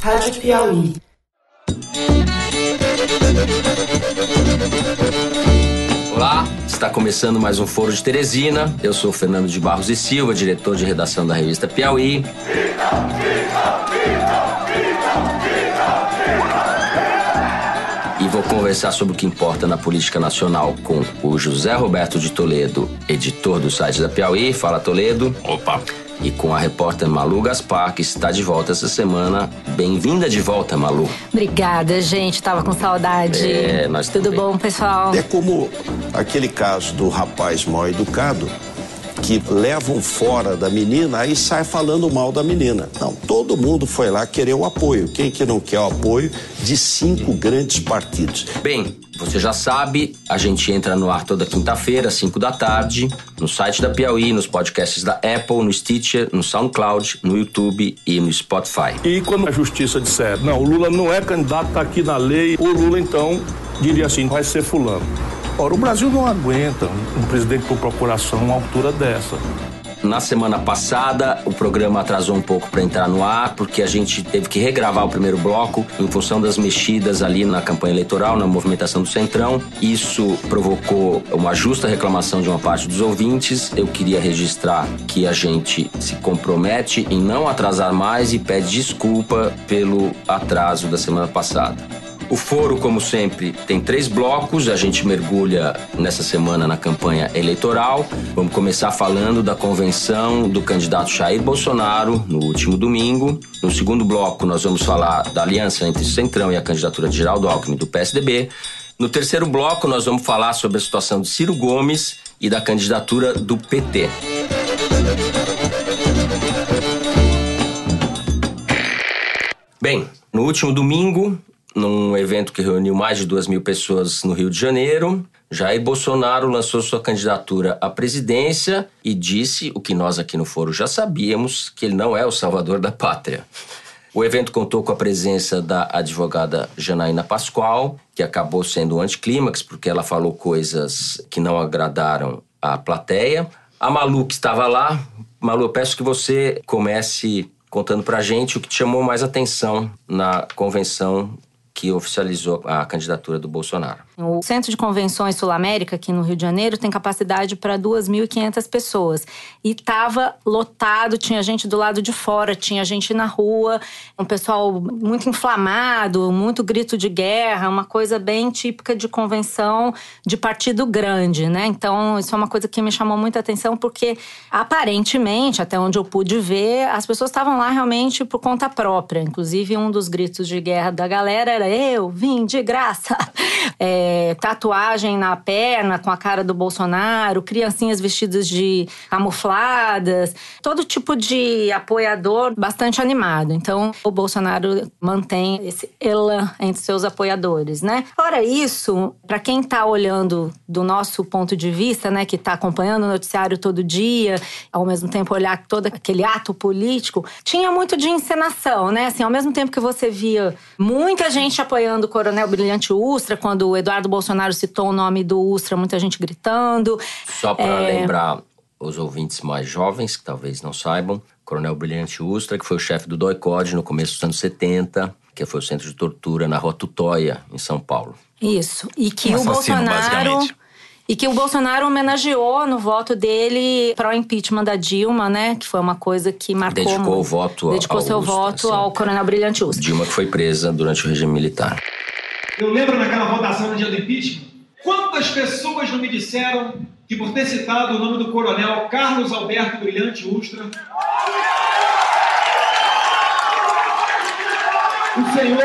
Rádio Piauí. Olá, está começando mais um Foro de Teresina. Eu sou Fernando de Barros e Silva, diretor de redação da revista Piauí. E vou conversar sobre o que importa na política nacional com o José Roberto de Toledo, editor do site da Piauí. Fala, Toledo. Opa! E com a repórter Malu Gaspar, que está de volta essa semana. Bem-vinda de volta, Malu. Obrigada, gente. Tava com saudade. É, nós Tudo também. bom, pessoal? É como aquele caso do rapaz mal educado que levam fora da menina aí sai falando mal da menina. Não, todo mundo foi lá querer o apoio. Quem que não quer o apoio de cinco grandes partidos? Bem, você já sabe, a gente entra no ar toda quinta-feira, às 5 da tarde, no site da Piauí, nos podcasts da Apple, no Stitcher, no SoundCloud, no YouTube e no Spotify. E quando a justiça disser, não, o Lula não é candidato, tá aqui na lei, o Lula então diria assim, vai ser fulano. Ora, o Brasil não aguenta um presidente por procuração a uma altura dessa. Na semana passada, o programa atrasou um pouco para entrar no ar, porque a gente teve que regravar o primeiro bloco em função das mexidas ali na campanha eleitoral, na movimentação do Centrão. Isso provocou uma justa reclamação de uma parte dos ouvintes. Eu queria registrar que a gente se compromete em não atrasar mais e pede desculpa pelo atraso da semana passada. O foro, como sempre, tem três blocos. A gente mergulha nessa semana na campanha eleitoral. Vamos começar falando da convenção do candidato Jair Bolsonaro no último domingo. No segundo bloco, nós vamos falar da aliança entre o Centrão e a candidatura de Geraldo Alckmin do PSDB. No terceiro bloco, nós vamos falar sobre a situação de Ciro Gomes e da candidatura do PT. Bem, no último domingo, num evento que reuniu mais de duas mil pessoas no Rio de Janeiro, Jair Bolsonaro lançou sua candidatura à presidência e disse o que nós aqui no Foro já sabíamos, que ele não é o salvador da pátria. O evento contou com a presença da advogada Janaína Pascoal, que acabou sendo um anticlímax, porque ela falou coisas que não agradaram à plateia. A Malu, que estava lá. Malu, eu peço que você comece contando pra gente o que te chamou mais atenção na convenção que oficializou a candidatura do Bolsonaro. O Centro de Convenções Sul-América, aqui no Rio de Janeiro, tem capacidade para 2.500 pessoas. E estava lotado, tinha gente do lado de fora, tinha gente na rua, um pessoal muito inflamado, muito grito de guerra, uma coisa bem típica de convenção de partido grande, né? Então, isso é uma coisa que me chamou muita atenção, porque aparentemente, até onde eu pude ver, as pessoas estavam lá realmente por conta própria. Inclusive, um dos gritos de guerra da galera era: Eu vim de graça. É, tatuagem na perna com a cara do Bolsonaro, criancinhas vestidas de camufladas, todo tipo de apoiador bastante animado. Então, o Bolsonaro mantém esse elan entre seus apoiadores, né? Fora isso, para quem tá olhando do nosso ponto de vista, né, que tá acompanhando o noticiário todo dia, ao mesmo tempo olhar todo aquele ato político, tinha muito de encenação, né? Assim, ao mesmo tempo que você via muita gente apoiando o Coronel Brilhante Ustra, quando o Eduardo Bolsonaro citou o nome do Ustra, muita gente gritando. Só para É. lembrar os ouvintes mais jovens, que talvez não saibam, Coronel Brilhante Ustra, que foi o chefe do DOI-CODE no começo dos anos 70, que foi o centro de tortura na Rua Tutóia, em São Paulo. Isso. E que Um o assassino, Bolsonaro. E que o Bolsonaro homenageou no voto dele pro impeachment da Dilma, né? Que foi uma coisa que marcou. Dedicou muito. o voto Dedicou ao seu Ustra, voto sim. ao Coronel Brilhante Ustra. Dilma que foi presa durante o regime militar. Eu lembro naquela votação no dia do impeachment, quantas pessoas não me disseram que por ter citado o nome do coronel Carlos Alberto Brilhante Ustra, o senhor,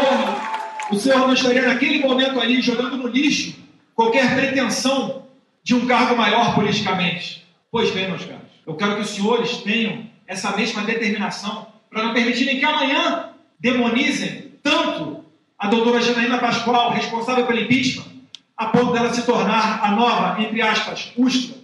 o senhor não estaria naquele momento ali jogando no lixo qualquer pretensão de um cargo maior politicamente. Pois bem, meus caros, eu quero que os senhores tenham essa mesma determinação para não permitirem que amanhã demonizem tanto a doutora Janaína Pascoal, responsável pelo impeachment, a ponto dela se tornar a nova, entre aspas, Ustra.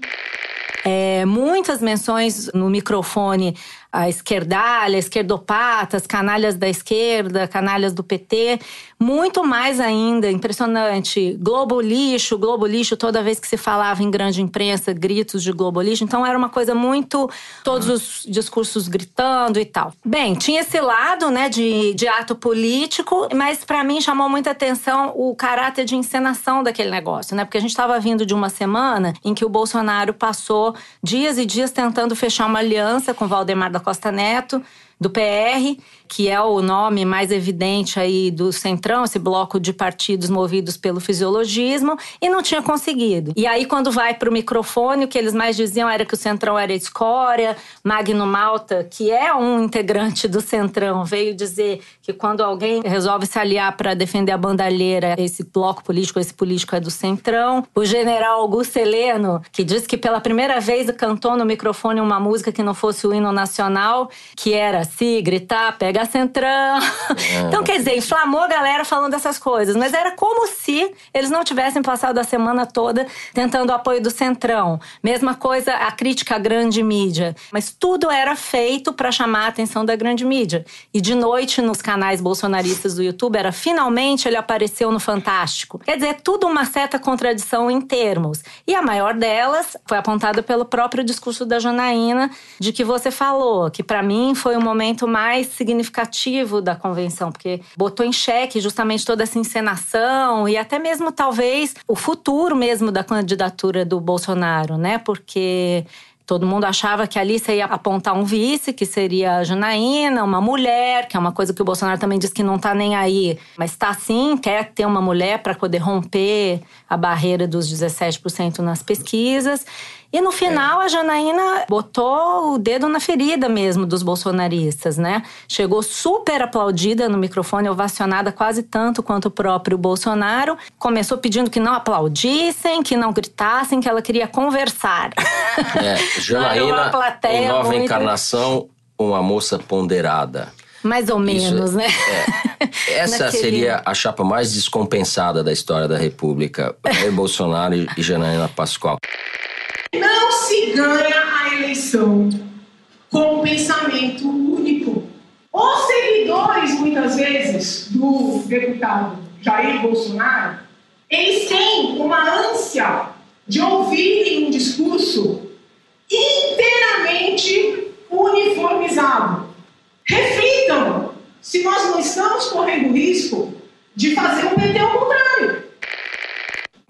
É, muitas menções no microfone a esquerdalha, esquerdopatas, canalhas da esquerda, canalhas do PT. Muito mais ainda, impressionante. Globo lixo, Globo lixo, toda vez que se falava em grande imprensa, gritos de Globo lixo. Então era uma coisa muito. todos os discursos gritando e tal. Bem, tinha esse lado, né, de, de ato político, mas para mim chamou muita atenção o caráter de encenação daquele negócio, né? Porque a gente estava vindo de uma semana em que o Bolsonaro passou dias e dias tentando fechar uma aliança com Valdemar da Costa Neto do PR, que é o nome mais evidente aí do Centrão, esse bloco de partidos movidos pelo fisiologismo, e não tinha conseguido. E aí, quando vai para o microfone, o que eles mais diziam era que o Centrão era escória. Magno Malta, que é um integrante do Centrão, veio dizer que quando alguém resolve se aliar para defender a bandalheira, esse bloco político, esse político é do Centrão. O general Augusto Heleno, que disse que pela primeira vez cantou no microfone uma música que não fosse o hino nacional, que era se gritar, pega centrão. É. Então, quer dizer, inflamou a galera falando dessas coisas. Mas era como se eles não tivessem passado a semana toda tentando o apoio do centrão. Mesma coisa, a crítica à grande mídia. Mas tudo era feito para chamar a atenção da grande mídia. E de noite, nos canais bolsonaristas do YouTube, era finalmente ele apareceu no Fantástico. Quer dizer, tudo uma certa contradição em termos. E a maior delas foi apontada pelo próprio discurso da Janaína, de que você falou, que para mim foi o momento mais significativo da convenção, porque botou em xeque justamente toda essa encenação e até mesmo talvez o futuro mesmo da candidatura do Bolsonaro, né? Porque Todo mundo achava que ali você ia apontar um vice, que seria a Janaína, uma mulher, que é uma coisa que o Bolsonaro também diz que não tá nem aí, mas tá sim, quer ter uma mulher para poder romper a barreira dos 17% nas pesquisas. E no final, é. a Janaína botou o dedo na ferida mesmo dos bolsonaristas, né? Chegou super aplaudida no microfone, ovacionada quase tanto quanto o próprio Bolsonaro. Começou pedindo que não aplaudissem, que não gritassem, que ela queria conversar. É, Janaína, uma nova muito... encarnação, uma moça ponderada. Mais ou menos, Isso, né? É. Essa Naquele... seria a chapa mais descompensada da história da República. Bolsonaro e Janaína Pascoal. Não se ganha a eleição com um pensamento único. Os seguidores, muitas vezes, do deputado Jair Bolsonaro, eles têm uma ânsia de ouvirem um discurso inteiramente uniformizado. Reflitam se nós não estamos correndo risco de fazer o PT ao contrário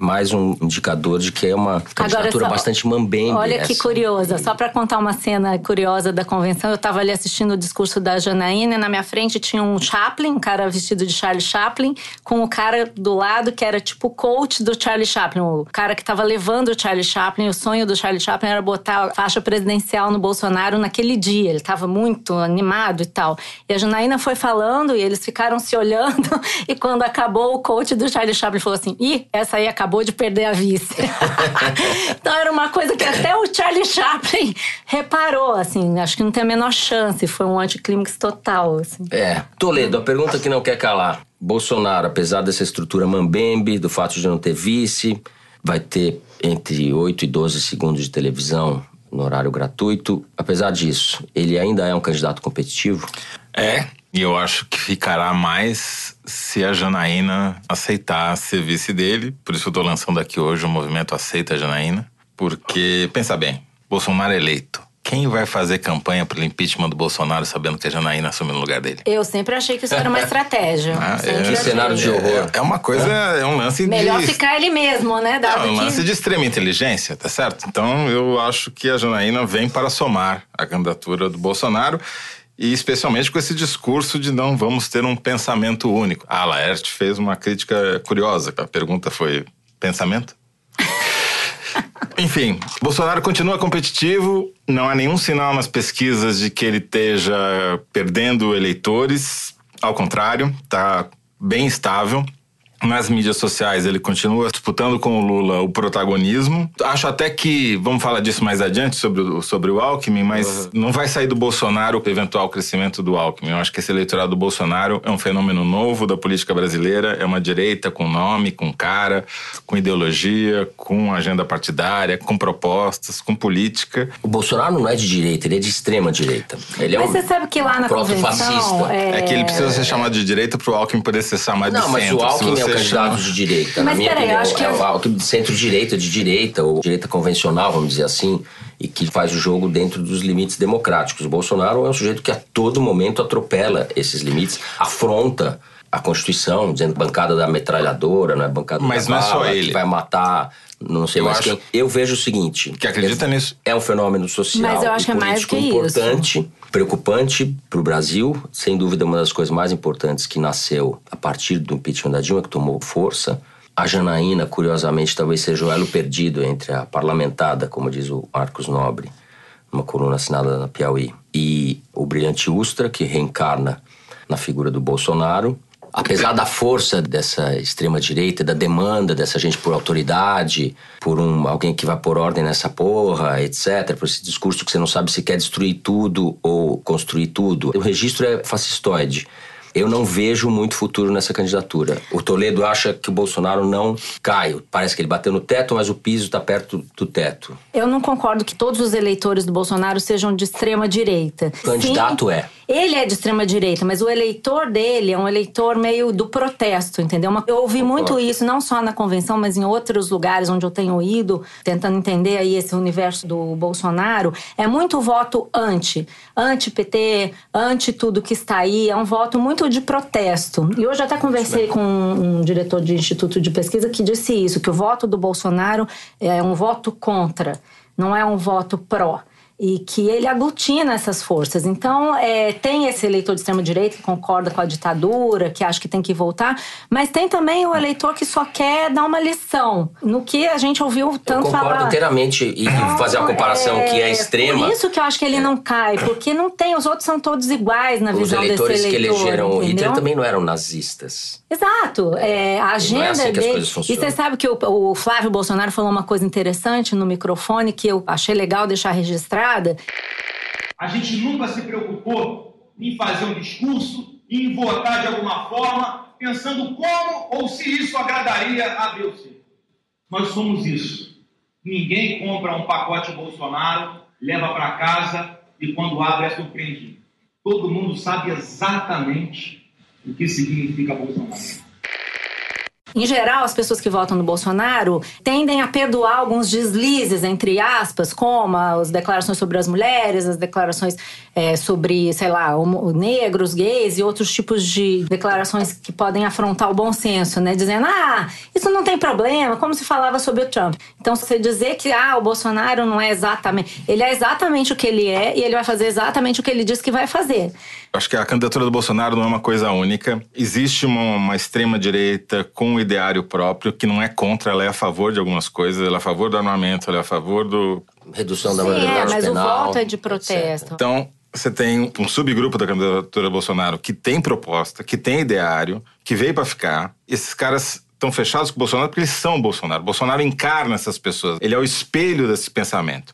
mais um indicador de que é uma candidatura só, bastante mambembe. Olha essa. que curiosa, só para contar uma cena curiosa da convenção, eu estava ali assistindo o discurso da Janaína e na minha frente tinha um Chaplin, um cara vestido de Charlie Chaplin, com o cara do lado que era tipo coach do Charlie Chaplin, o cara que estava levando o Charlie Chaplin, o sonho do Charlie Chaplin era botar a faixa presidencial no Bolsonaro naquele dia, ele estava muito animado e tal. E a Janaína foi falando e eles ficaram se olhando e quando acabou o coach do Charlie Chaplin falou assim: "Ih, essa aí acabou acabou de perder a vice. então era uma coisa que até o Charlie Chaplin reparou, assim, acho que não tem a menor chance, foi um anticlímax total, assim. É, Toledo, a pergunta que não quer calar. Bolsonaro, apesar dessa estrutura mambembe, do fato de não ter vice, vai ter entre 8 e 12 segundos de televisão no horário gratuito. Apesar disso, ele ainda é um candidato competitivo? É, e eu acho que ficará mais se a Janaína aceitar ser vice dele. Por isso eu tô lançando aqui hoje o movimento Aceita a Janaína. Porque, pensa bem, Bolsonaro é eleito. Quem vai fazer campanha pelo impeachment do Bolsonaro sabendo que a Janaína assume no lugar dele? Eu sempre achei que isso era uma estratégia. ah, é, que cenário de horror. É, é uma coisa, é um lance Melhor de... ficar ele mesmo, né? Dado é um que... lance de extrema inteligência, tá certo? Então eu acho que a Janaína vem para somar a candidatura do Bolsonaro e especialmente com esse discurso de não vamos ter um pensamento único. A Laerte fez uma crítica curiosa, a pergunta foi: pensamento? Enfim, Bolsonaro continua competitivo, não há nenhum sinal nas pesquisas de que ele esteja perdendo eleitores, ao contrário, está bem estável. Nas mídias sociais ele continua disputando com o Lula o protagonismo. Acho até que, vamos falar disso mais adiante sobre o, sobre o Alckmin, mas uhum. não vai sair do Bolsonaro o eventual crescimento do Alckmin. Eu acho que esse eleitorado do Bolsonaro é um fenômeno novo da política brasileira, é uma direita com nome, com cara, com ideologia, com agenda partidária, com propostas, com política. O Bolsonaro não é de direita, ele é de extrema direita. Ele é mas um você sabe que lá na convenção... É... é que ele precisa ser chamado de direita para o Alckmin poder ser chamado não, de centro. Não, mas o Alckmin é o candidato de direita. Mas na minha peraí, opinião, acho que é de centro-direita, de direita, ou direita convencional, vamos dizer assim, e que faz o jogo dentro dos limites democráticos. O Bolsonaro é um sujeito que a todo momento atropela esses limites, afronta a Constituição, dizendo bancada da metralhadora, não é bancada Mas da não bala, é só ele. que vai matar não sei eu mais quem. Eu vejo o seguinte. Que acredita nisso. É um fenômeno social Mas eu acho e que é mais que importante, isso. Preocupante para o Brasil. Sem dúvida, uma das coisas mais importantes que nasceu a partir do impeachment da Dilma, que tomou força. A Janaína, curiosamente, talvez seja o elo perdido entre a parlamentada, como diz o Marcos Nobre, uma coluna assinada na Piauí, e o brilhante Ustra, que reencarna na figura do Bolsonaro apesar da força dessa extrema direita, da demanda dessa gente por autoridade, por um alguém que vai pôr ordem nessa porra, etc, por esse discurso que você não sabe se quer destruir tudo ou construir tudo. O registro é fascistoide. Eu não vejo muito futuro nessa candidatura. O Toledo acha que o Bolsonaro não cai. Parece que ele bateu no teto, mas o piso está perto do teto. Eu não concordo que todos os eleitores do Bolsonaro sejam de extrema direita. Candidato Sim, é. Ele é de extrema direita, mas o eleitor dele é um eleitor meio do protesto, entendeu? Eu ouvi muito isso, não só na convenção, mas em outros lugares onde eu tenho ido, tentando entender aí esse universo do Bolsonaro. É muito voto anti. Anti-PT, anti tudo que está aí. É um voto muito de protesto. E hoje até conversei com um diretor de instituto de pesquisa que disse isso, que o voto do Bolsonaro é um voto contra, não é um voto pró e que ele aglutina essas forças. Então, é, tem esse eleitor de extrema-direita que concorda com a ditadura, que acha que tem que voltar, mas tem também o eleitor que só quer dar uma lição, no que a gente ouviu tanto eu concordo falar. inteiramente e Então, fazer a comparação é, que é extrema. Por isso que eu acho que ele não cai, porque não tem, os outros são todos iguais na Os visão eleitores desse eleitor, que elegeram o Hitler entendeu? também não eram nazistas. Exato. É, a agenda assim que as dele. e você sabe que o, o Flávio Bolsonaro falou uma coisa interessante no microfone que eu achei legal deixar A gente nunca se preocupou em fazer um discurso, em votar de alguma forma, pensando como ou se isso agradaria a C. Nós somos isso. Ninguém compra um pacote Bolsonaro, leva para casa e quando abre é surpreendido. Todo mundo sabe exatamente o que significa Bolsonaro. Em geral, as pessoas que votam no Bolsonaro tendem a perdoar alguns deslizes, entre aspas, como as declarações sobre as mulheres, as declarações é, sobre, sei lá, negros, gays e outros tipos de declarações que podem afrontar o bom senso, né? Dizendo, ah, isso não tem problema, como se falava sobre o Trump. Então, você dizer que, ah, o Bolsonaro não é exatamente. Ele é exatamente o que ele é e ele vai fazer exatamente o que ele diz que vai fazer. Acho que a candidatura do Bolsonaro não é uma coisa única. Existe uma, uma extrema-direita com um ideário próprio que não é contra, ela é a favor de algumas coisas, ela é a favor do armamento, ela é a favor do. Redução da Sim, é, maioridade mas penal. o voto é de etc. protesto. Então, você tem um subgrupo da candidatura do Bolsonaro que tem proposta, que tem ideário, que veio para ficar. Esses caras estão fechados com o Bolsonaro porque eles são o Bolsonaro. O Bolsonaro encarna essas pessoas. Ele é o espelho desse pensamento.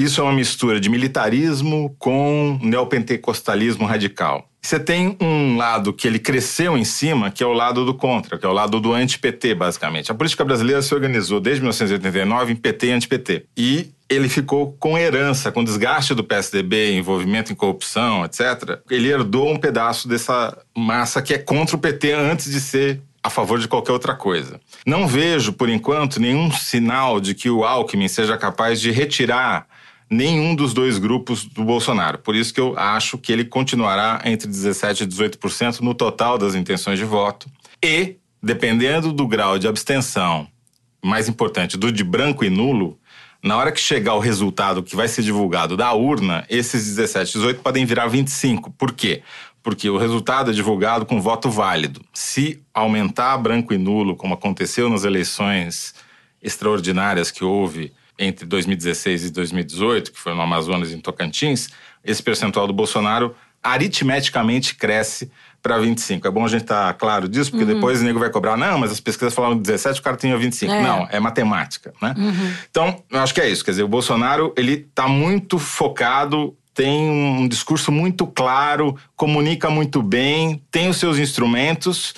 Isso é uma mistura de militarismo com neopentecostalismo radical. Você tem um lado que ele cresceu em cima, que é o lado do contra, que é o lado do anti-PT, basicamente. A política brasileira se organizou desde 1989 em PT e anti-PT. E ele ficou com herança, com desgaste do PSDB, envolvimento em corrupção, etc. Ele herdou um pedaço dessa massa que é contra o PT antes de ser a favor de qualquer outra coisa. Não vejo, por enquanto, nenhum sinal de que o Alckmin seja capaz de retirar nenhum dos dois grupos do Bolsonaro. Por isso que eu acho que ele continuará entre 17% e 18% no total das intenções de voto. E, dependendo do grau de abstenção, mais importante, do de branco e nulo, na hora que chegar o resultado que vai ser divulgado da urna, esses 17, 18 podem virar 25. Por quê? Porque o resultado é divulgado com voto válido. Se aumentar branco e nulo, como aconteceu nas eleições extraordinárias que houve entre 2016 e 2018, que foi no Amazonas e em Tocantins, esse percentual do Bolsonaro aritmeticamente cresce para 25. É bom a gente estar tá claro disso, porque uhum. depois o nego vai cobrar. Não, mas as pesquisas falaram 17, o cara tinha 25. É. Não, é matemática, né? Uhum. Então, eu acho que é isso. Quer dizer, o Bolsonaro, ele tá muito focado tem um discurso muito claro, comunica muito bem, tem os seus instrumentos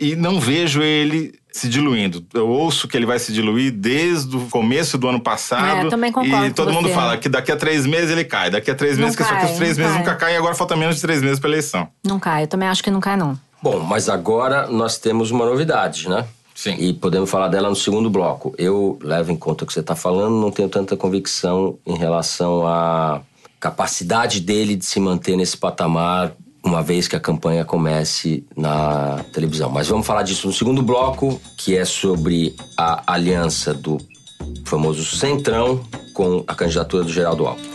e não vejo ele se diluindo. Eu ouço que ele vai se diluir desde o começo do ano passado. É, também concordo e todo mundo fala que daqui a três meses ele cai. Daqui a três não meses, cai, só que os três meses cai. nunca caem e agora falta menos de três meses para eleição. Não cai, eu também acho que não cai, não. Bom, mas agora nós temos uma novidade, né? Sim. E podemos falar dela no segundo bloco. Eu levo em conta o que você está falando, não tenho tanta convicção em relação à capacidade dele de se manter nesse patamar uma vez que a campanha comece na televisão. Mas vamos falar disso no segundo bloco, que é sobre a aliança do famoso Centrão com a candidatura do Geraldo Alckmin.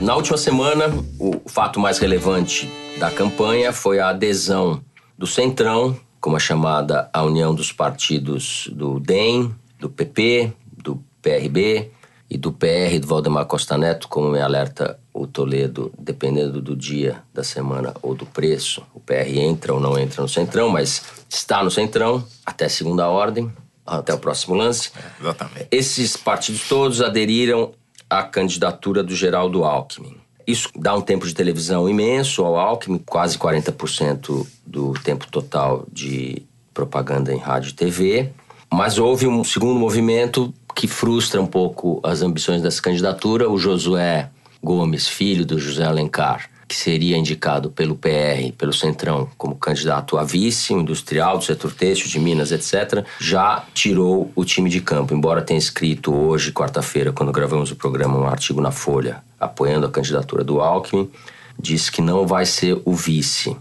Na última semana, o fato mais relevante da campanha foi a adesão do Centrão, como é chamada a união dos partidos do DEM, do PP, do PRB, e do PR do Valdemar Costa Neto, como me alerta o Toledo, dependendo do dia da semana ou do preço, o PR entra ou não entra no Centrão, mas está no Centrão até segunda ordem, até o próximo lance. É, exatamente. Esses partidos todos aderiram à candidatura do Geraldo Alckmin. Isso dá um tempo de televisão imenso ao Alckmin, quase 40% do tempo total de propaganda em rádio e TV. Mas houve um segundo movimento que frustra um pouco as ambições dessa candidatura. O Josué Gomes, filho do José Alencar, que seria indicado pelo PR, pelo Centrão, como candidato a vice, um industrial do setor têxtil de Minas, etc., já tirou o time de campo, embora tenha escrito hoje, quarta-feira, quando gravamos o programa, um artigo na Folha apoiando a candidatura do Alckmin, disse que não vai ser o vice.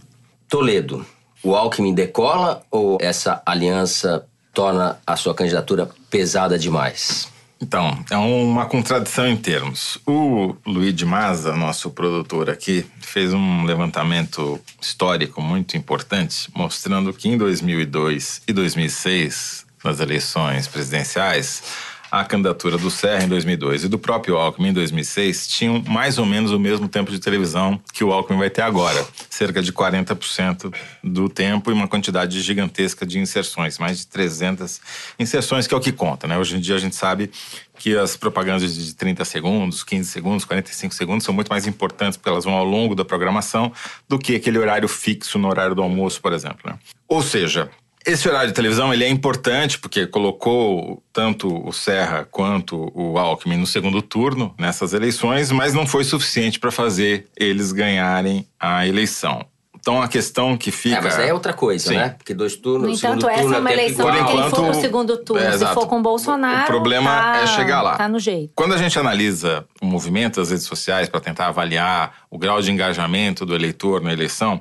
Toledo, o Alckmin decola ou essa aliança torna a sua candidatura pesada demais? Então, é uma contradição em termos. O Luiz de Maza, nosso produtor aqui, fez um levantamento histórico muito importante, mostrando que em 2002 e 2006, nas eleições presidenciais, a candidatura do Serra em 2002 e do próprio Alckmin em 2006 tinham mais ou menos o mesmo tempo de televisão que o Alckmin vai ter agora, cerca de 40% do tempo e uma quantidade gigantesca de inserções, mais de 300 inserções, que é o que conta, né? Hoje em dia a gente sabe que as propagandas de 30 segundos, 15 segundos, 45 segundos são muito mais importantes porque elas vão ao longo da programação do que aquele horário fixo no horário do almoço, por exemplo. Né? Ou seja, esse horário de televisão ele é importante porque colocou tanto o Serra quanto o Alckmin no segundo turno nessas eleições, mas não foi suficiente para fazer eles ganharem a eleição. Então a questão que fica. É, mas aí é outra coisa, Sim. né? Porque dois turnos. No entanto, essa é uma eleição que quem for no segundo turno, é, se for com Bolsonaro. O problema tá, é chegar lá. Tá no jeito. Quando a gente analisa o movimento das redes sociais para tentar avaliar o grau de engajamento do eleitor na eleição,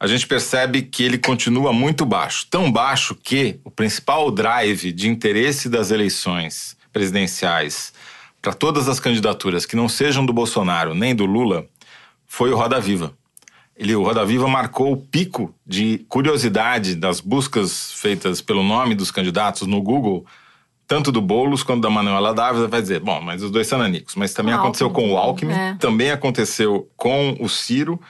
a gente percebe que ele continua muito baixo. Tão baixo que o principal drive de interesse das eleições presidenciais para todas as candidaturas que não sejam do Bolsonaro nem do Lula foi o Roda Viva ele, o Roda Viva marcou o pico de curiosidade das buscas feitas pelo nome dos candidatos no Google, tanto do Boulos quanto da Manuela Dávila, vai dizer, bom, mas os dois são nanicos. Mas também aconteceu com o Alckmin, é. também aconteceu com o Ciro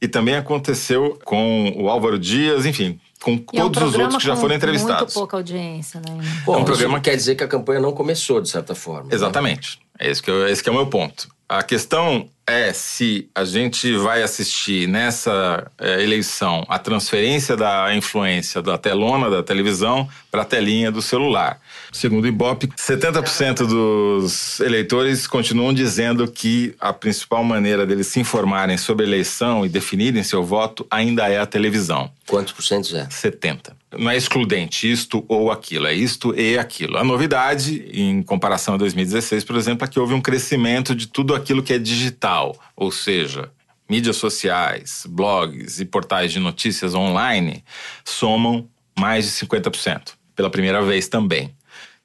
e também aconteceu com o Álvaro Dias, enfim, com e todos é um os outros que já foram entrevistados. Muito pouca audiência, né? Bom, é um programa quer dizer que a campanha não começou, de certa forma. Né? Exatamente. Né? É esse que, eu, esse que é o meu ponto. A questão é se a gente vai assistir nessa é, eleição a transferência da influência da telona da televisão para a telinha do celular. Segundo o Ibope, 70% dos eleitores continuam dizendo que a principal maneira deles se informarem sobre a eleição e definirem seu voto ainda é a televisão. Quantos por cento é? 70 não é excludente isto ou aquilo, é isto e aquilo. A novidade, em comparação a 2016, por exemplo, é que houve um crescimento de tudo aquilo que é digital, ou seja, mídias sociais, blogs e portais de notícias online somam mais de 50%, pela primeira vez também.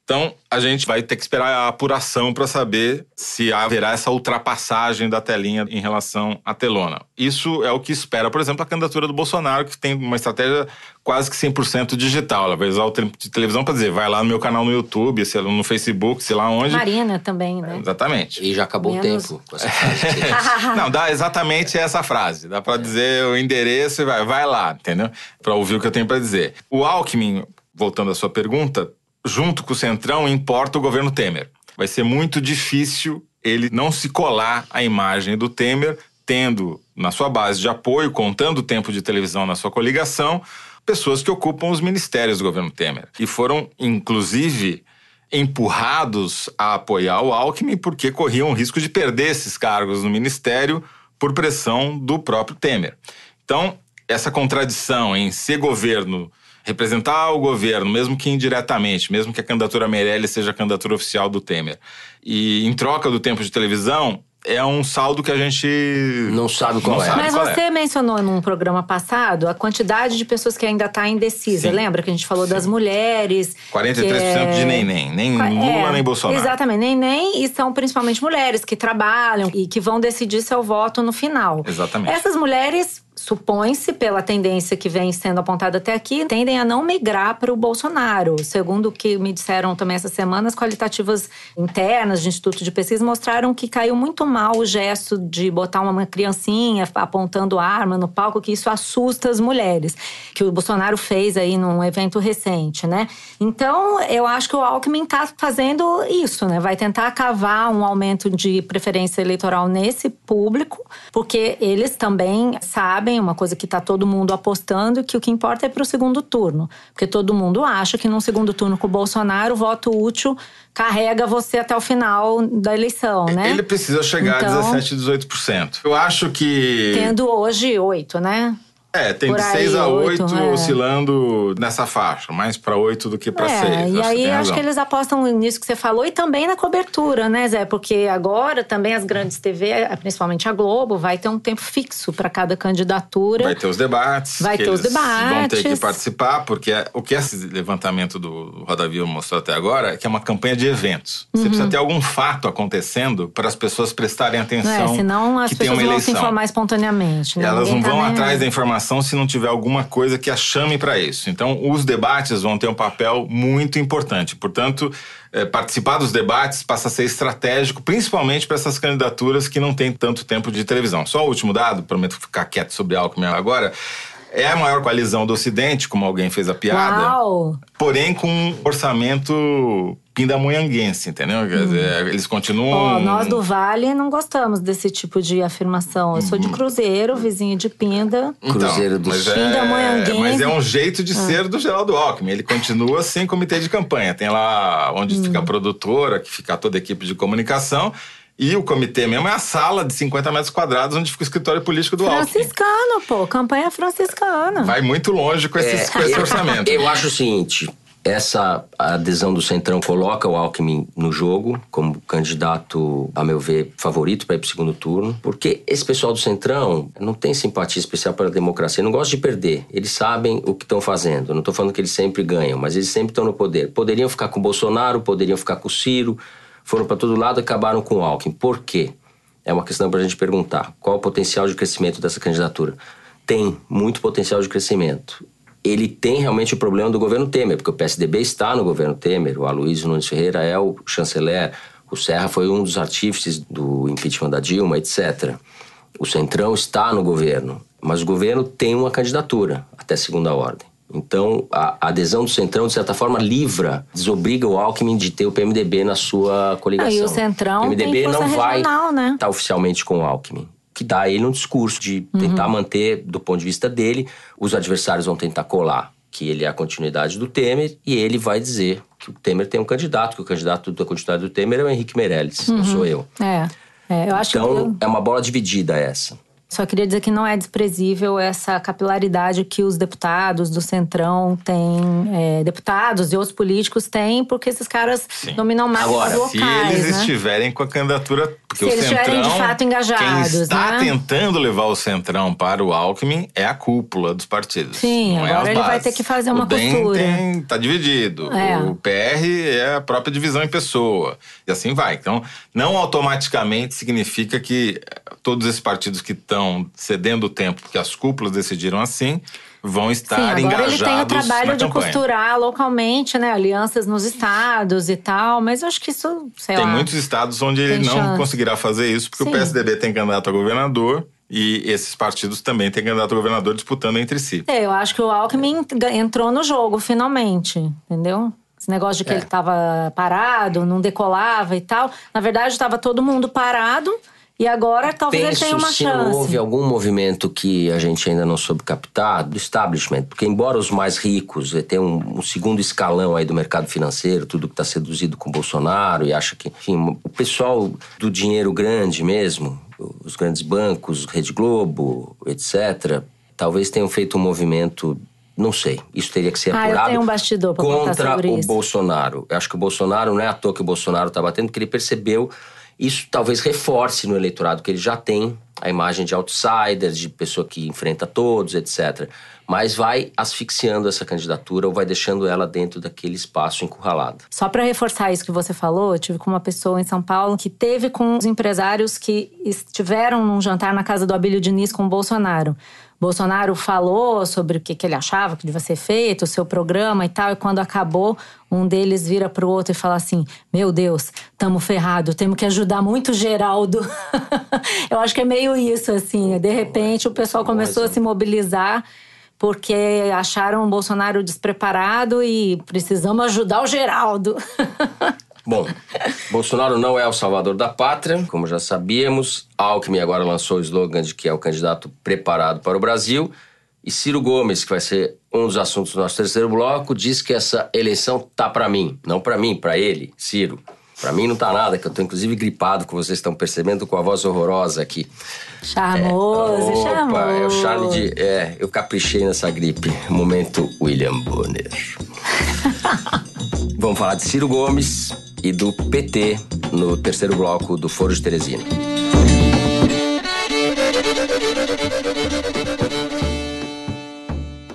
Então, a gente vai ter que esperar a apuração para saber se haverá essa ultrapassagem da telinha em relação à telona. Isso é o que espera, por exemplo, a candidatura do Bolsonaro, que tem uma estratégia quase que 100% digital. Ela vai usar o tempo de televisão para dizer, vai lá no meu canal no YouTube, sei lá, no Facebook, sei lá onde. Marina também, né? Exatamente. E já acabou Menos- o tempo com essa frase. Não, dá exatamente essa frase. Dá para dizer o endereço e vai, vai lá, entendeu? Para ouvir o que eu tenho para dizer. O Alckmin, voltando à sua pergunta, junto com o Centrão, importa o governo Temer. Vai ser muito difícil ele não se colar à imagem do Temer, tendo na sua base de apoio, contando o tempo de televisão na sua coligação, pessoas que ocupam os ministérios do governo Temer. E foram, inclusive, empurrados a apoiar o Alckmin porque corriam o risco de perder esses cargos no ministério por pressão do próprio Temer. Então, essa contradição em ser governo, representar o governo, mesmo que indiretamente, mesmo que a candidatura Meirelles seja a candidatura oficial do Temer, e em troca do tempo de televisão, é um saldo que a gente Não sabe qual Não é. sabe. Mas qual é? você mencionou num programa passado a quantidade de pessoas que ainda está indecisa. Sim. Lembra que a gente falou das mulheres? 43% que é- de nem nem, nem Lula É, nem Bolsonaro. Exatamente, nem nem e são principalmente mulheres que trabalham e que vão decidir seu voto no final. Exatamente. Essas mulheres supõe-se pela tendência que vem sendo apontada até aqui, tendem a não migrar para o Bolsonaro. Segundo o que me disseram também essa semana, as qualitativas internas de Instituto de Pesquisa mostraram que caiu muito mal o gesto de botar uma criancinha apontando arma no palco, que isso assusta as mulheres, que o Bolsonaro fez aí num evento recente, né? Então, eu acho que o Alckmin está fazendo isso, né? Vai tentar cavar um aumento de preferência eleitoral nesse público, porque eles também sabem uma coisa que está todo mundo apostando, que o que importa é para o segundo turno. Porque todo mundo acha que num segundo turno com o Bolsonaro, o voto útil carrega você até o final da eleição, né? Ele precisa chegar Então- a 17, 18%. Eu acho que. Tendo hoje oito, né? É, tem Por de aí, 6 a 8 oito, é. oscilando nessa faixa, mais para 8 do que para 6. É, e aí acho que eles apostam nisso que você falou e também na cobertura, né, Zé? Porque agora também as grandes TV, principalmente a Globo, vai ter um tempo fixo para cada candidatura. Vai ter os debates. Vai ter os eles Vão ter que debates. participar, porque é- o que esse levantamento do Roda Viva mostrou até agora é que é uma campanha de eventos. Você precisa ter algum fato acontecendo para as pessoas prestarem Uhum. Não atenção é, senão as que tem pessoas uma vão se eleição. informar espontaneamente. Né? Elas Ninguém não tá vão nem atrás da informação se não tiver alguma coisa que a chame para isso. Então, os debates vão ter um papel muito importante. Portanto, eh, participar dos debates passa a ser estratégico, principalmente para essas candidaturas que não têm tanto tempo de televisão. Só o último dado, prometo ficar quieto sobre Alckmin agora. É a maior coalizão do Ocidente, como alguém fez a piada, Uau! porém com um orçamento pindamonhanguense, entendeu? Quer dizer, eles continuam. Ó, nós do Vale não gostamos desse tipo de afirmação. Eu sou de Cruzeiro, vizinho de Pinda. Cruzeiro do mas é, Pindamonhanguense. mas é um jeito Ah. de ser do Geraldo Alckmin. Ele continua sem comitê de campanha. Tem lá onde Hum. fica a produtora, que fica toda a equipe de comunicação. E o comitê mesmo é a sala de 50 metros quadrados onde fica o escritório político do Alckmin. Franciscano, pô. Campanha franciscana. Vai muito longe com, esses, com esse eu- orçamento. Eu acho o seguinte: essa adesão do Centrão coloca o Alckmin no jogo como candidato, a meu ver, favorito para ir para o segundo turno, porque esse pessoal do Centrão não tem simpatia especial pela democracia, não gosta de perder. Eles sabem o que estão fazendo. Não estou falando que eles sempre ganham, mas eles sempre estão no poder. Poderiam ficar com o Bolsonaro, poderiam ficar com o Ciro, foram para todo lado e acabaram com o Alckmin. Por quê? É uma questão para a gente perguntar. Qual o potencial de crescimento dessa candidatura? Tem muito potencial de crescimento. Ele tem realmente o problema do governo Temer, porque o PSDB está no governo Temer, o Aloysio Nunes Ferreira é o chanceler, o Serra foi um dos artífices do impeachment da Dilma, etc. O Centrão está no governo, mas o governo tem uma candidatura até segunda ordem. Então, a adesão do Centrão, de certa forma, livra, desobriga o Alckmin de ter o PMDB na sua coligação. Ah, e o Centrão o PMDB tem força não vai regional, né? estar oficialmente com o Alckmin. Que dá a ele um discurso de Uhum. tentar manter, do ponto de vista dele, os adversários vão tentar colar que ele é a continuidade do Temer e ele vai dizer que o Temer tem um candidato, que o candidato da continuidade do Temer é o Henrique Meirelles, não sou eu. É. é eu acho Então, que. é uma bola dividida essa. Só queria dizer que não é desprezível essa capilaridade que os deputados do Centrão têm, é, deputados e outros políticos têm, porque esses caras Sim. dominam mais Agora, locais. Se eles né? estiverem com a candidatura. Porque se o eles Centrão, estiverem de fato engajados. Quem está né? tentando levar o Centrão para o Alckmin é a cúpula dos partidos. Sim, é agora ele vai ter que fazer uma o costura. Tem, tá dividido. É. O PR é a própria divisão em pessoa. E assim vai. Então, não automaticamente significa que todos esses partidos que estão cedendo o tempo, porque as cúpulas decidiram assim, vão estar Sim, agora engajados ele tem o trabalho de costurar localmente, né? Alianças nos estados e tal, mas eu acho que isso, sei Tem lá. muitos estados onde ele Tem não chance. conseguirá fazer isso, porque Sim. o PSDB tem candidato a governador e esses partidos também têm candidato a governador disputando entre si. É, eu acho que o Alckmin entrou no jogo, finalmente, entendeu? Esse negócio de que É. ele estava parado, não decolava e tal. Na verdade, estava todo mundo parado e agora talvez Penso ele tenha uma se chance. houve algum movimento que a gente ainda não soube captar do establishment, porque embora os mais ricos eh, tenham um, um segundo escalão aí do mercado financeiro, tudo que está seduzido com Bolsonaro e acha que, enfim, o pessoal do dinheiro grande mesmo, os grandes bancos, Rede Globo, etc., talvez tenham feito um movimento não sei, isso teria que ser Ah, eu apurado tenho um bastidor pra contra o isso. Bolsonaro. Eu acho que o Bolsonaro não é à toa que o Bolsonaro está batendo, porque ele percebeu isso talvez reforce no eleitorado que ele já tem a imagem de outsider, de pessoa que enfrenta todos, etc. Mas vai asfixiando essa candidatura ou vai deixando ela dentro daquele espaço encurralado. Só para reforçar isso que você falou, eu tive com uma pessoa em São Paulo que teve com os empresários que estiveram num jantar na casa do Abílio Diniz com o Bolsonaro. Bolsonaro falou sobre o que, que ele achava que devia ser feito, o seu programa e tal, e quando acabou, um deles vira pro outro e fala assim: Meu Deus, tamo ferrado, temos que ajudar muito o Geraldo. Eu acho que é meio isso, assim. De repente, o pessoal começou a se mobilizar porque acharam o Bolsonaro despreparado e precisamos ajudar o Geraldo. Bom, Bolsonaro não é o salvador da pátria, como já sabíamos. Alckmin agora lançou o slogan de que é o candidato preparado para o Brasil. E Ciro Gomes, que vai ser um dos assuntos do nosso terceiro bloco, diz que essa eleição tá para mim. Não para mim, para ele, Ciro. Para mim não tá nada, que eu tô inclusive gripado, como vocês estão percebendo, com a voz horrorosa aqui. Charmoso, Opa, charmoso. é o Charlie de... É, eu caprichei nessa gripe. Momento William Bonner. Vamos falar de Ciro Gomes e do PT no terceiro bloco do Foro de Teresina.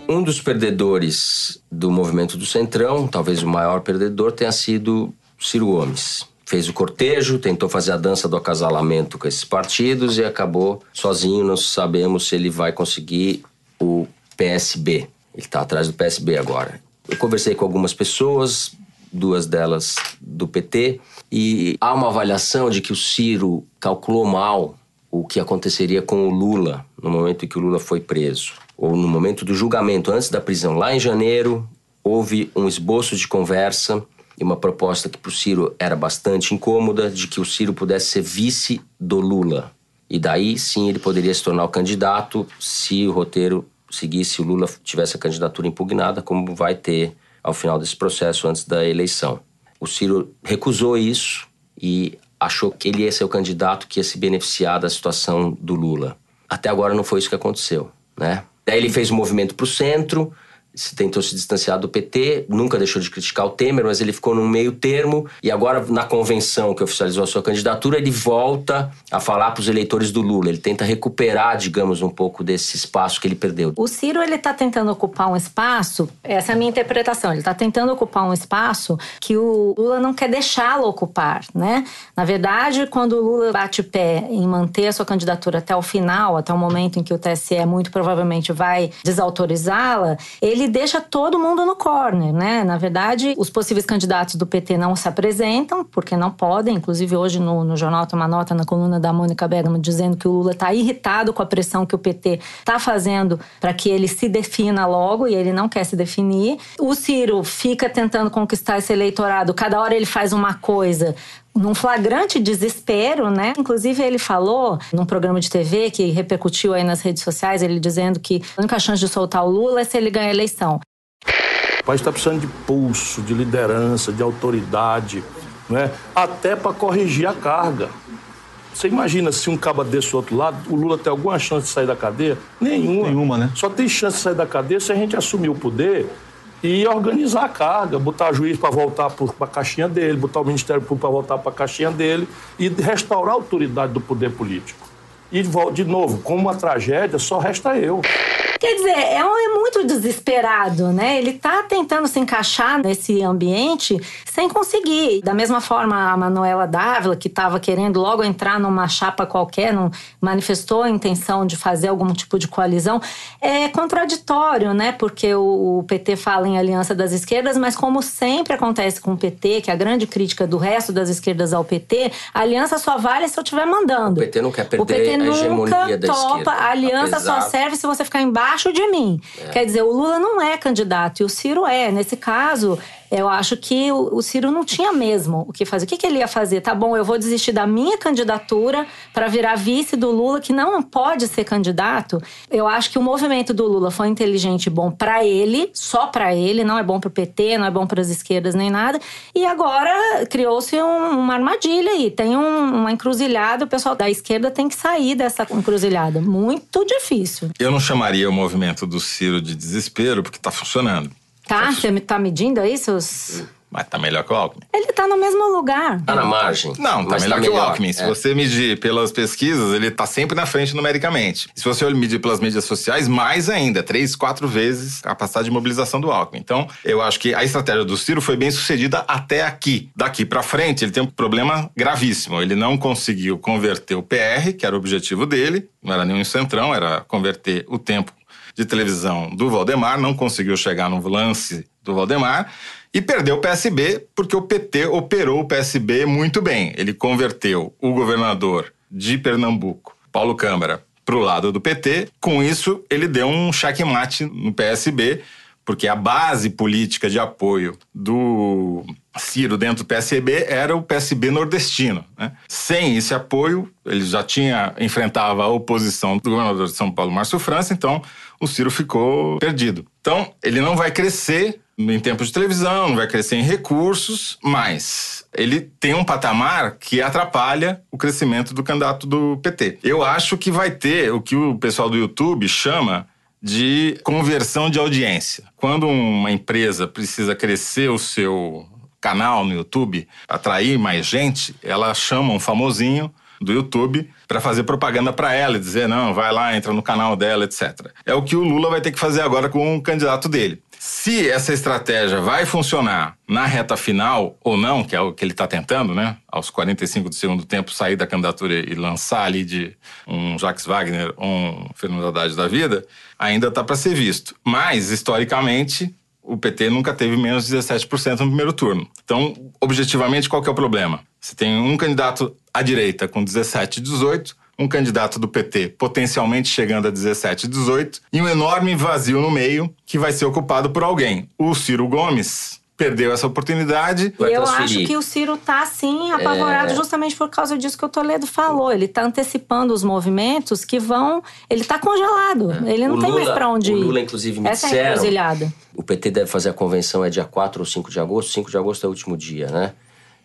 Um dos perdedores do movimento do Centrão, talvez o maior perdedor, tenha sido Ciro Gomes. Fez o cortejo, tentou fazer a dança do acasalamento com esses partidos e acabou sozinho. Não sabemos se ele vai conseguir o PSB. Ele está atrás do PSB agora. Eu conversei com algumas pessoas, duas delas do PT, e há uma avaliação de que o Ciro calculou mal o que aconteceria com o Lula no momento em que o Lula foi preso, ou no momento do julgamento, antes da prisão. Lá em janeiro, houve um esboço de conversa e uma proposta que para o Ciro era bastante incômoda, de que o Ciro pudesse ser vice do Lula. E daí sim ele poderia se tornar o candidato se o roteiro seguisse o Lula tivesse a candidatura impugnada, como vai ter ao final desse processo antes da eleição. O Ciro recusou isso e achou que ele ia ser o candidato que ia se beneficiar da situação do Lula. Até agora não foi isso que aconteceu, né? Daí ele fez um movimento para o centro, se tentou se distanciar do PT, nunca deixou de criticar o Temer, mas ele ficou num meio termo e agora na convenção que oficializou a sua candidatura, ele volta a falar para os eleitores do Lula, ele tenta recuperar, digamos, um pouco desse espaço que ele perdeu. O Ciro ele está tentando ocupar um espaço, essa é a minha interpretação, ele está tentando ocupar um espaço que o Lula não quer deixá-lo ocupar, né? Na verdade, quando o Lula bate pé em manter a sua candidatura até o final, até o momento em que o TSE muito provavelmente vai desautorizá-la, ele deixa todo mundo no corner, né? Na verdade, os possíveis candidatos do PT não se apresentam, porque não podem. Inclusive, hoje no, no jornal tem uma nota na coluna da Mônica Bergamo dizendo que o Lula está irritado com a pressão que o PT está fazendo para que ele se defina logo e ele não quer se definir. O Ciro fica tentando conquistar esse eleitorado, cada hora ele faz uma coisa num flagrante desespero, né? Inclusive ele falou num programa de TV que repercutiu aí nas redes sociais, ele dizendo que a única chance de soltar o Lula é se ele ganhar a eleição. O país está precisando de pulso, de liderança, de autoridade, né? até para corrigir a carga. Você imagina se um caba desse outro lado, o Lula tem alguma chance de sair da cadeia? Nenhuma. Nenhuma, né? Só tem chance de sair da cadeia se a gente assumir o poder e organizar a carga, botar juiz para voltar para a caixinha dele, botar o Ministério Público para voltar para a caixinha dele e restaurar a autoridade do poder político. E, de novo, como uma tragédia, só resta eu. Quer dizer, é, um, é muito desesperado, né? Ele tá tentando se encaixar nesse ambiente sem conseguir. Da mesma forma, a Manuela Dávila, que estava querendo logo entrar numa chapa qualquer, não manifestou a intenção de fazer algum tipo de coalizão, é contraditório, né? Porque o, o PT fala em aliança das esquerdas, mas como sempre acontece com o PT, que é a grande crítica do resto das esquerdas ao PT, a aliança só vale se eu estiver mandando. O PT não quer perder o PT a hegemonia nunca da topa, esquerda. a aliança apesar... só serve se você ficar embaixo de mim. É. Quer dizer, o Lula não é candidato e o Ciro é. Nesse caso, eu acho que o, o Ciro não tinha mesmo o que fazer. O que, que ele ia fazer? Tá bom, eu vou desistir da minha candidatura para virar vice do Lula, que não pode ser candidato. Eu acho que o movimento do Lula foi inteligente e bom para ele, só para ele, não é bom para o PT, não é bom para as esquerdas nem nada. E agora criou-se um, uma armadilha aí, tem um, uma encruzilhada, o pessoal da esquerda tem que sair dessa encruzilhada. Muito difícil. Eu não chamaria o movimento do Ciro de desespero, porque está funcionando. Tá? Você tá medindo aí seus. Mas tá melhor que o Alckmin. Ele tá no mesmo lugar. Tá na margem. Não, tá melhor tá que o melhor, Alckmin. Se é. você medir pelas pesquisas, ele tá sempre na frente numericamente. Se você medir pelas mídias sociais, mais ainda, três, quatro vezes a capacidade de mobilização do Alckmin. Então, eu acho que a estratégia do Ciro foi bem sucedida até aqui. Daqui pra frente, ele tem um problema gravíssimo. Ele não conseguiu converter o PR, que era o objetivo dele, não era nenhum centrão, era converter o tempo de televisão do Valdemar, não conseguiu chegar no lance do Valdemar e perdeu o PSB porque o PT operou o PSB muito bem. Ele converteu o governador de Pernambuco, Paulo Câmara, para o lado do PT. Com isso, ele deu um checkmate no PSB, porque a base política de apoio do Ciro dentro do PSB era o PSB nordestino. Né? Sem esse apoio, ele já tinha enfrentava a oposição do governador de São Paulo, Márcio França, então o Ciro ficou perdido. Então, ele não vai crescer em tempo de televisão, não vai crescer em recursos, mas ele tem um patamar que atrapalha o crescimento do candidato do PT. Eu acho que vai ter o que o pessoal do YouTube chama de conversão de audiência. Quando uma empresa precisa crescer o seu canal no YouTube, atrair mais gente, ela chama um famosinho do YouTube para fazer propaganda para ela e dizer não, vai lá, entra no canal dela, etc. É o que o Lula vai ter que fazer agora com o candidato dele. Se essa estratégia vai funcionar na reta final ou não, que é o que ele está tentando, né? Aos 45 do segundo tempo, sair da candidatura e lançar ali de um Jacques Wagner ou um Fernando Haddad da vida, ainda está para ser visto. Mas, historicamente, o PT nunca teve menos de 17% no primeiro turno. Então, objetivamente, qual que é o problema? Você tem um candidato à direita com 17 e 18, um candidato do PT potencialmente chegando a 17 e 18 e um enorme vazio no meio que vai ser ocupado por alguém. O Ciro Gomes perdeu essa oportunidade. E eu acho que o Ciro tá, sim, apavorado é... justamente por causa disso que o Toledo falou. Ele tá antecipando os movimentos que vão... Ele tá congelado. É. Ele não o tem Lula, mais pra onde ir. O Lula, inclusive, me Essa disseram... é a encruzilhada. O PT deve fazer a convenção é dia 4 ou 5 de agosto. 5 de agosto é o último dia, né?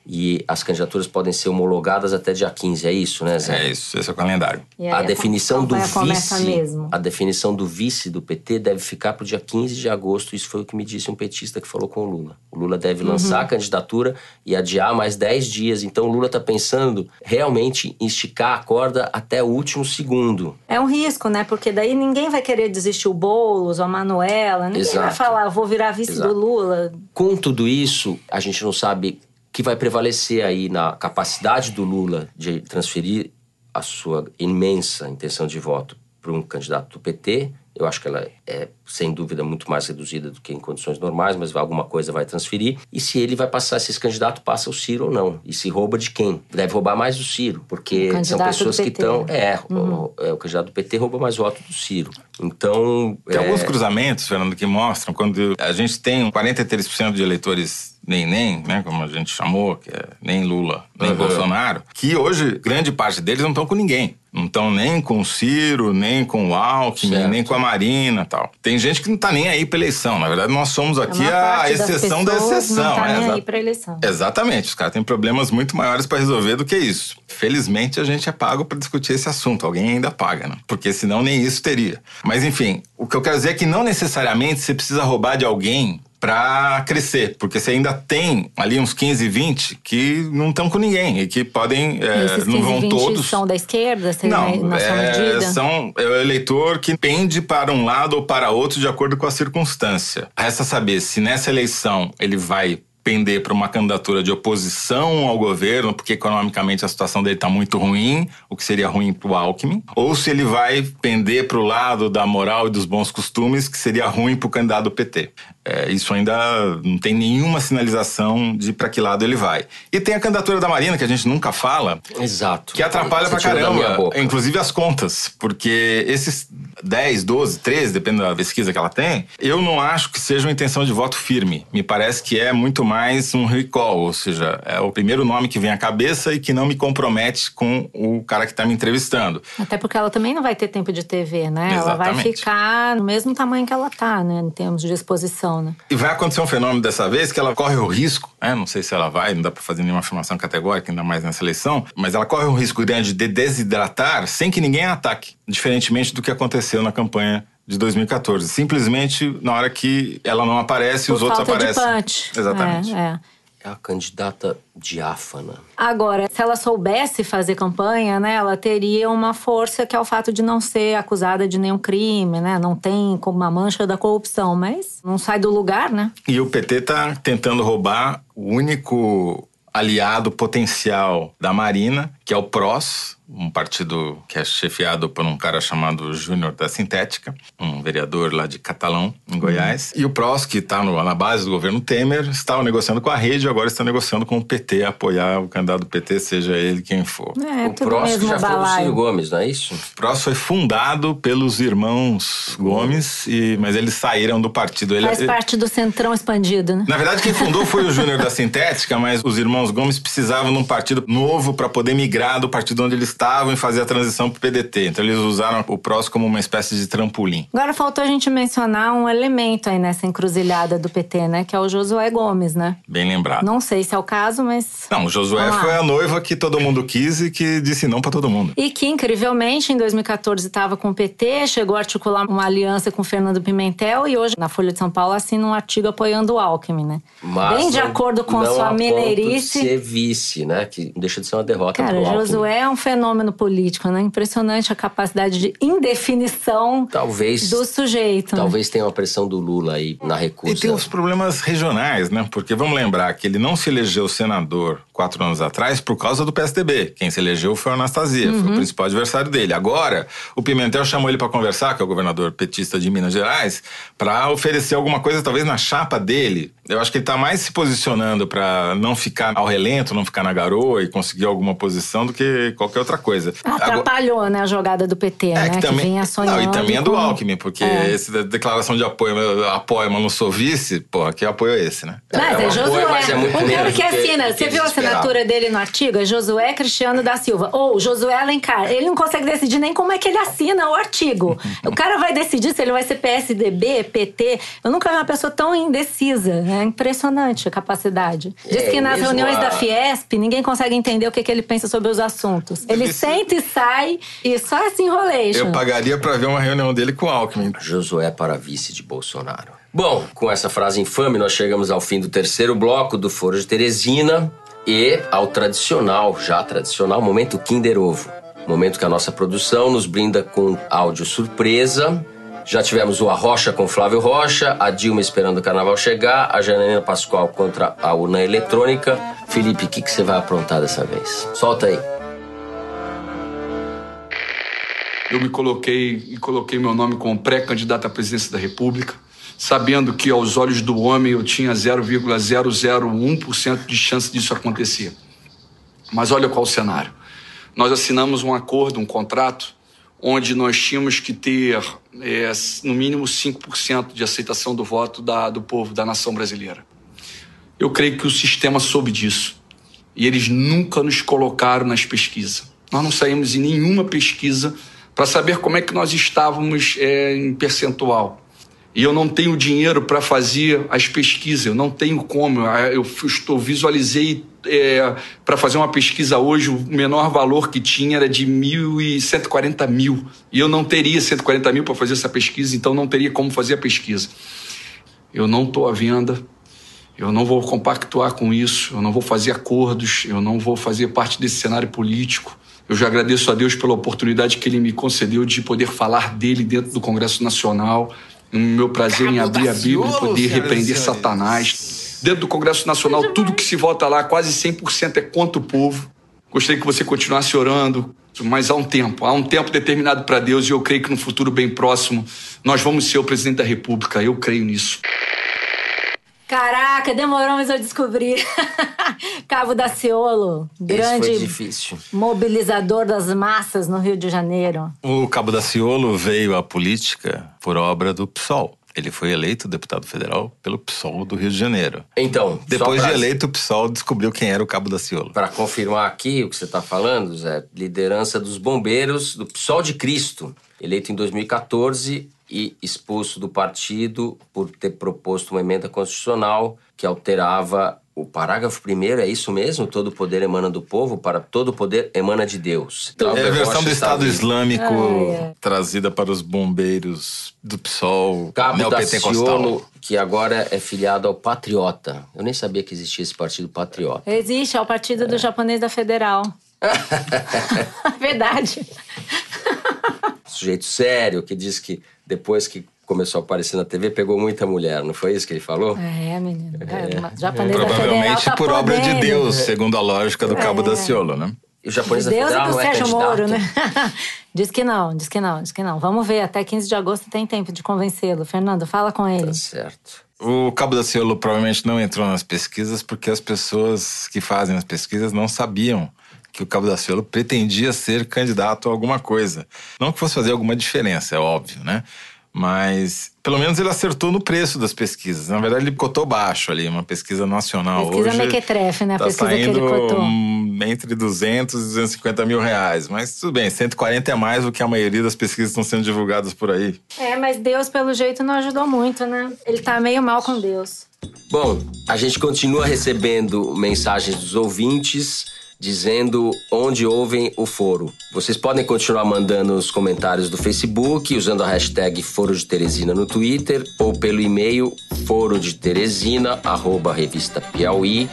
E as candidaturas podem ser homologadas até dia 15, é isso, né, Zé? É isso, esse é o calendário. A definição do vice, mesmo. a definição do vice do PT deve ficar para o dia 15 de agosto. Isso foi o que me disse um petista que falou com o Lula. O Lula deve Uhum. lançar a candidatura e adiar mais 10 dias. Então o Lula está pensando realmente em esticar a corda até o último segundo. É um risco, né? Porque daí ninguém vai querer desistir o Boulos, ou a Manuela. Ninguém vai Exato. falar, "Eu vou virar vice Exato. do Lula. Com tudo isso, a gente não sabe que vai prevalecer aí na capacidade do Lula de transferir a sua imensa intenção de voto para um candidato do PT. Eu acho que ela é, sem dúvida, muito mais reduzida do que em condições normais, mas alguma coisa vai transferir. E se ele vai passar, se esse candidato passa o Ciro ou não. E se rouba de quem? Deve roubar mais do Ciro, porque O são pessoas que estão. É, o, é, o candidato do PT rouba mais voto do Ciro. Então. Tem é, alguns cruzamentos, Fernando, que mostram quando a gente tem 43% de eleitores nem nem, né, como a gente chamou, que é nem Lula, nem Uhum. Bolsonaro, que hoje grande parte deles não estão com ninguém. Não estão nem com o Ciro, nem com o Alckmin, Certo. nem com a Marina tal. Tem gente que não tá nem aí pra eleição. Na verdade, nós somos aqui Uma a exceção da exceção. Não tá é, nem exa- aí pra eleição. Exatamente, os caras têm problemas muito maiores para resolver do que isso. Felizmente a gente é pago para discutir esse assunto, alguém ainda paga, né? Porque senão nem isso teria. Mas enfim, o que eu quero dizer é que não necessariamente você precisa roubar de alguém para crescer, porque você ainda tem ali uns 15, 20 que não estão com ninguém e que podem é, Esses 15, não vão 20 todos são da esquerda, você não, vai na sua é, medida? são é o eleitor que pende para um lado ou para outro de acordo com a circunstância. Resta saber se nessa eleição ele vai pender para uma candidatura de oposição ao governo, porque economicamente a situação dele está muito ruim, o que seria ruim para o Alckmin, ou se ele vai pender para o lado da moral e dos bons costumes, que seria ruim para o candidato do PT. É, isso ainda não tem nenhuma sinalização de para que lado ele vai. E tem a candidatura da Marina, que a gente nunca fala, Exato. que atrapalha Você pra caramba, boca. inclusive as contas, porque esses 10, 12, 13, dependendo da pesquisa que ela tem, eu não acho que seja uma intenção de voto firme. Me parece que é muito mais um recall, ou seja, é o primeiro nome que vem à cabeça e que não me compromete com o cara que está me entrevistando. Até porque ela também não vai ter tempo de TV, né? Ela vai Exatamente. ficar no mesmo tamanho que ela tá, né? Em termos de exposição, né? E vai acontecer um fenômeno dessa vez que ela corre o risco, né? não sei se ela vai, não dá para fazer nenhuma afirmação categórica, ainda mais nessa eleição, mas ela corre um risco grande de desidratar sem que ninguém a ataque, diferentemente do que aconteceu na campanha de 2014. Simplesmente na hora que ela não aparece, Por os outros aparecem. de punch. Exatamente. É, é. É a candidata diáfana. Agora, se ela soubesse fazer campanha, né, ela teria uma força que é o fato de não ser acusada de nenhum crime, né? Não tem como uma mancha da corrupção, mas não sai do lugar, né? E o PT tá tentando roubar o único aliado potencial da Marina, que é o PROS, um partido que é chefiado por um cara chamado Júnior da Sintética, um vereador lá de Catalão, em Goiás. E o PROS, que está na base do governo Temer, estava negociando com a rede e agora está negociando com o PT, apoiar o candidato do PT, seja ele quem for. É, o tudo próximo mesmo já foi do balaio. Ciro Gomes, não é isso? O PROS foi fundado pelos irmãos Gomes, e, mas eles saíram do partido. Ele, Faz parte do centrão expandido, né? Na verdade, quem fundou foi o Júnior da Sintética, mas os irmãos Gomes precisavam de um partido novo para poder migrar do partido onde eles estavam e fazer a transição para o PDT. Então eles usaram o PROS como uma espécie de trampolim. Agora faltou a gente mencionar um elemento aí nessa encruzilhada do PT, né? Que é o Josué Gomes, né? Bem lembrado. Não sei se é o caso, mas. Não, o Josué Vamos lá. foi a noiva que todo mundo quis e que disse não para todo mundo. E que, incrivelmente, em 2014 estava com o PT, chegou a articular uma aliança com o Fernando Pimentel e hoje, na Folha de São Paulo, assina um artigo apoiando o Alckmin, né? Mas Bem de acordo com a não sua mineirice. ser vice, né? Que não deixa de ser uma derrota Cara. Josué é um fenômeno político, né? Impressionante a capacidade de indefinição Talvez, do sujeito. né? talvez tenha uma pressão do Lula aí na recusa. E tem os problemas regionais, né? Porque vamos lembrar que ele não se elegeu senador quatro anos atrás por causa do PSDB. Quem se elegeu foi o Anastasia, foi o principal adversário dele. Agora, o Pimentel chamou ele para conversar, que é o governador petista de Minas Gerais, para oferecer alguma coisa, talvez na chapa dele. Eu acho que ele está mais se posicionando para não ficar ao relento, não ficar na garoa e conseguir alguma posição do que qualquer outra coisa. Agora- Atrapalhou, né, a jogada do PT, né? Que, vinha sonhando. não, e também é do Alckmin, porque É. esse da declaração de apoio, apoio, mas não sou vice, porra, que apoio é esse, né? Mas É é, um apoio, Josué. mas é muito o cara que que- assina, que você viu a esperavam. Assinatura dele no artigo? É Josué Cristiano da Silva. Ou Josué Alencar. Ele não consegue decidir nem como é que ele assina o artigo. o cara vai decidir se ele vai ser PSDB, PT. Eu nunca vi uma pessoa tão indecisa. É impressionante a capacidade. Diz É, que nas reuniões a- da Fiesp, ninguém consegue entender o que, que ele pensa sobre os assuntos. Ele Isso- senta e sai e só esse enrolation. Eu pagaria pra ver uma reunião dele com o Alckmin. Josué para vice de Bolsonaro. Bom, com essa frase infame, nós chegamos ao fim do terceiro bloco do Foro de Teresina e ao tradicional, já tradicional, momento Kinder Ovo. Momento que a nossa produção nos brinda com áudio surpresa. Já tivemos o Arrocha com Flávio Rocha, a Dilma esperando o carnaval chegar, a Janaína Pascoal contra a urna eletrônica. Felipe, o que, que você vai aprontar dessa vez? Solta aí. Eu me coloquei e coloquei meu nome como pré-candidato à presidência da República, sabendo que aos olhos do homem eu tinha 0,001% de chance disso acontecer. Mas olha qual o cenário. Nós assinamos um acordo, um contrato, onde nós tínhamos que ter é, no mínimo 5% de aceitação do voto da- do povo, da nação brasileira. Eu creio que o sistema soube disso. E eles nunca nos colocaram nas pesquisas. Nós não saímos em nenhuma pesquisa para saber como é que nós estávamos é, em percentual. E eu não tenho dinheiro para fazer as pesquisas, eu não tenho como. Eu estou, visualizei é, para fazer uma pesquisa hoje, o menor valor que tinha era de 1.140 mil. E eu não teria 140 mil para fazer essa pesquisa, então não teria como fazer a pesquisa. Eu não estou à venda, eu não vou compactuar com isso, eu não vou fazer acordos, eu não vou fazer parte desse cenário político. Eu já agradeço a Deus pela oportunidade que ele me concedeu de poder falar dele dentro do Congresso Nacional. O meu prazer em abrir a Bíblia e poder repreender Satanás. Dentro do Congresso Nacional, tudo que se vota lá, quase 100% é contra o povo. Gostaria que você continuasse orando, mas há um tempo, há um tempo determinado para Deus e eu creio que no futuro bem próximo nós vamos ser o presidente da República. Eu creio nisso. Caraca, demorou, mas eu descobri. Cabo da Ciolo, grande mobilizador das massas no Rio de Janeiro. O Cabo da Ciolo veio à política por obra do PSOL. Ele foi eleito deputado federal pelo PSOL do Rio de Janeiro. Então, depois pra... de eleito, o PSOL descobriu quem era o Cabo da Ciolo. Para confirmar aqui o que você está falando, Zé, liderança dos bombeiros do PSOL de Cristo, eleito em 2014 e expulso do partido por ter proposto uma emenda constitucional que alterava o parágrafo primeiro, é isso mesmo? Todo poder emana do povo, para todo poder emana de Deus. Então, é a versão do Estado Islâmico ah, é. trazida para os bombeiros do PSOL, Cabo Daciolo, que agora é filiado ao Patriota. Eu nem sabia que existia esse partido Patriota. Existe, é o partido é. do japonês da Federal. Verdade. Sujeito sério que diz que depois que começou a aparecer na TV, pegou muita mulher, não foi isso que ele falou? É, menino. É. Japonês Provavelmente tá por obra de Deus, segundo a lógica do é. Cabo da Ciolo, né? E o japonês da Deus Federal e do não é Sérgio Moro, né? diz que não, diz que não, diz que não. Vamos ver, até 15 de agosto tem tempo de convencê-lo. Fernando, fala com ele. Tá certo. O Cabo da Ciolo provavelmente não entrou nas pesquisas porque as pessoas que fazem as pesquisas não sabiam que o Cabo da Ciolo pretendia ser candidato a alguma coisa. Não que fosse fazer alguma diferença, é óbvio, né? Mas pelo menos ele acertou no preço das pesquisas. Na verdade, ele cotou baixo ali, uma pesquisa nacional. Pesquisa Hoje mequetrefe, né? A tá pesquisa que ele cotou. Entre 200 e 250 mil reais. Mas tudo bem, 140 é mais do que a maioria das pesquisas estão sendo divulgadas por aí. É, mas Deus, pelo jeito, não ajudou muito, né? Ele tá meio mal com Deus. Bom, a gente continua recebendo mensagens dos ouvintes dizendo onde ouvem o foro. Vocês podem continuar mandando os comentários do Facebook usando a hashtag Foro de Teresina no Twitter ou pelo e-mail foro de Teresina arroba revista Piauí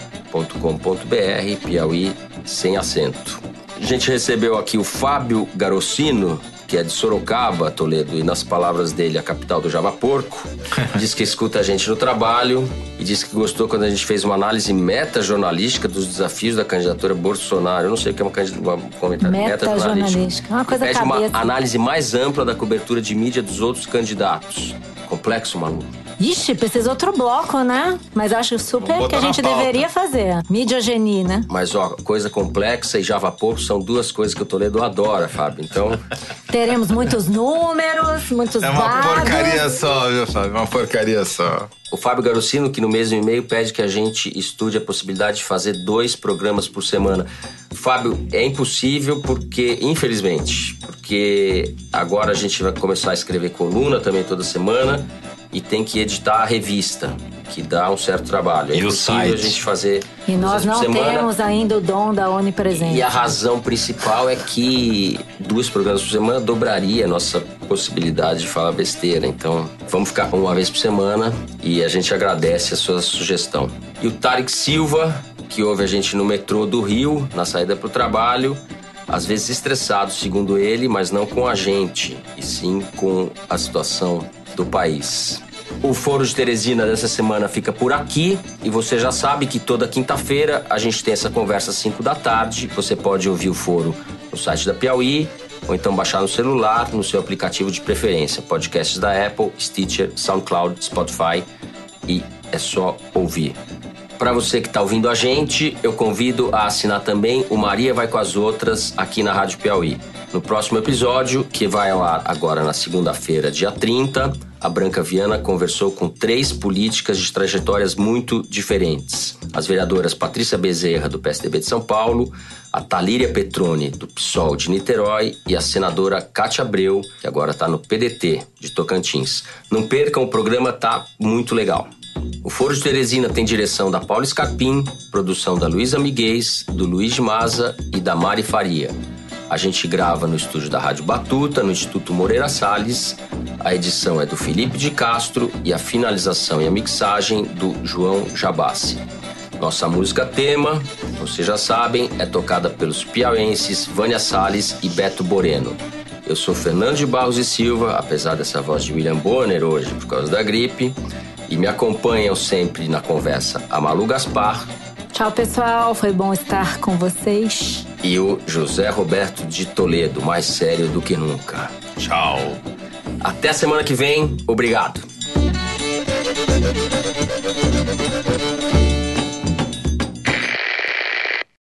sem acento. A gente recebeu aqui o Fábio Garocino, que é de Sorocaba, Toledo, e nas palavras dele, a capital do Java Porco, diz que escuta a gente no trabalho e diz que gostou quando a gente fez uma análise meta-jornalística dos desafios da candidatura Bolsonaro. Eu não sei o que é uma, uma comentário meta-jornalística. Meta uma coisa Pede uma análise mais ampla da cobertura de mídia dos outros candidatos. Complexo, maluco. Ixi, precisa outro bloco, né? Mas acho super que a gente deveria fazer. Midiogenia, né? Mas, ó, coisa complexa e Java Porco são duas coisas que o Toledo adora, Fábio. Então. Teremos muitos números, muitos dados. É uma dados. porcaria só, viu, Fábio? Uma porcaria só. O Fábio Garocino, que no mesmo e-mail pede que a gente estude a possibilidade de fazer dois programas por semana. Fábio, é impossível porque, infelizmente, porque agora a gente vai começar a escrever coluna também toda semana e tem que editar a revista, que dá um certo trabalho. É impossível a gente fazer. E nós não temos ainda o dom da onipresença. E a razão principal é que dois programas por semana dobraria a nossa possibilidade de falar besteira. Então, vamos ficar uma vez por semana e a gente agradece a sua sugestão. E o Tarek Silva, que ouve a gente no metrô do Rio, na saída para o trabalho, às vezes estressado, segundo ele, mas não com a gente, e sim com a situação do país. O Foro de Teresina dessa semana fica por aqui e você já sabe que toda quinta-feira a gente tem essa conversa às 5 da tarde. Você pode ouvir o Foro no site da Piauí ou então baixar no celular, no seu aplicativo de preferência. Podcasts da Apple, Stitcher, SoundCloud, Spotify e é só ouvir. Para você que está ouvindo a gente, eu convido a assinar também o Maria Vai com as Outras aqui na Rádio Piauí. No próximo episódio, que vai ao ar agora na segunda-feira, dia 30, a Branca Viana conversou com três políticas de trajetórias muito diferentes. As vereadoras Patrícia Bezerra, do PSDB de São Paulo, a Talíria Petroni, do PSOL de Niterói, e a senadora Cátia Abreu, que agora está no PDT de Tocantins. Não percam, o programa tá muito legal. O Foro de Teresina tem direção da Paula Scarpim, produção da Luísa Miguez, do Luiz Maza e da Mari Faria. A gente grava no estúdio da Rádio Batuta, no Instituto Moreira Salles. A edição é do Felipe de Castro e a finalização e a mixagem do João Jabassi. Nossa música tema, vocês já sabem, é tocada pelos piauenses Vânia Salles e Beto Boreno. Eu sou Fernando de Barros e Silva, apesar dessa voz de William Bonner hoje por causa da gripe. E me acompanham sempre na conversa a Malu Gaspar. Tchau, pessoal. Foi bom estar com vocês. E o José Roberto de Toledo, mais sério do que nunca. Tchau. Até semana que vem. Obrigado.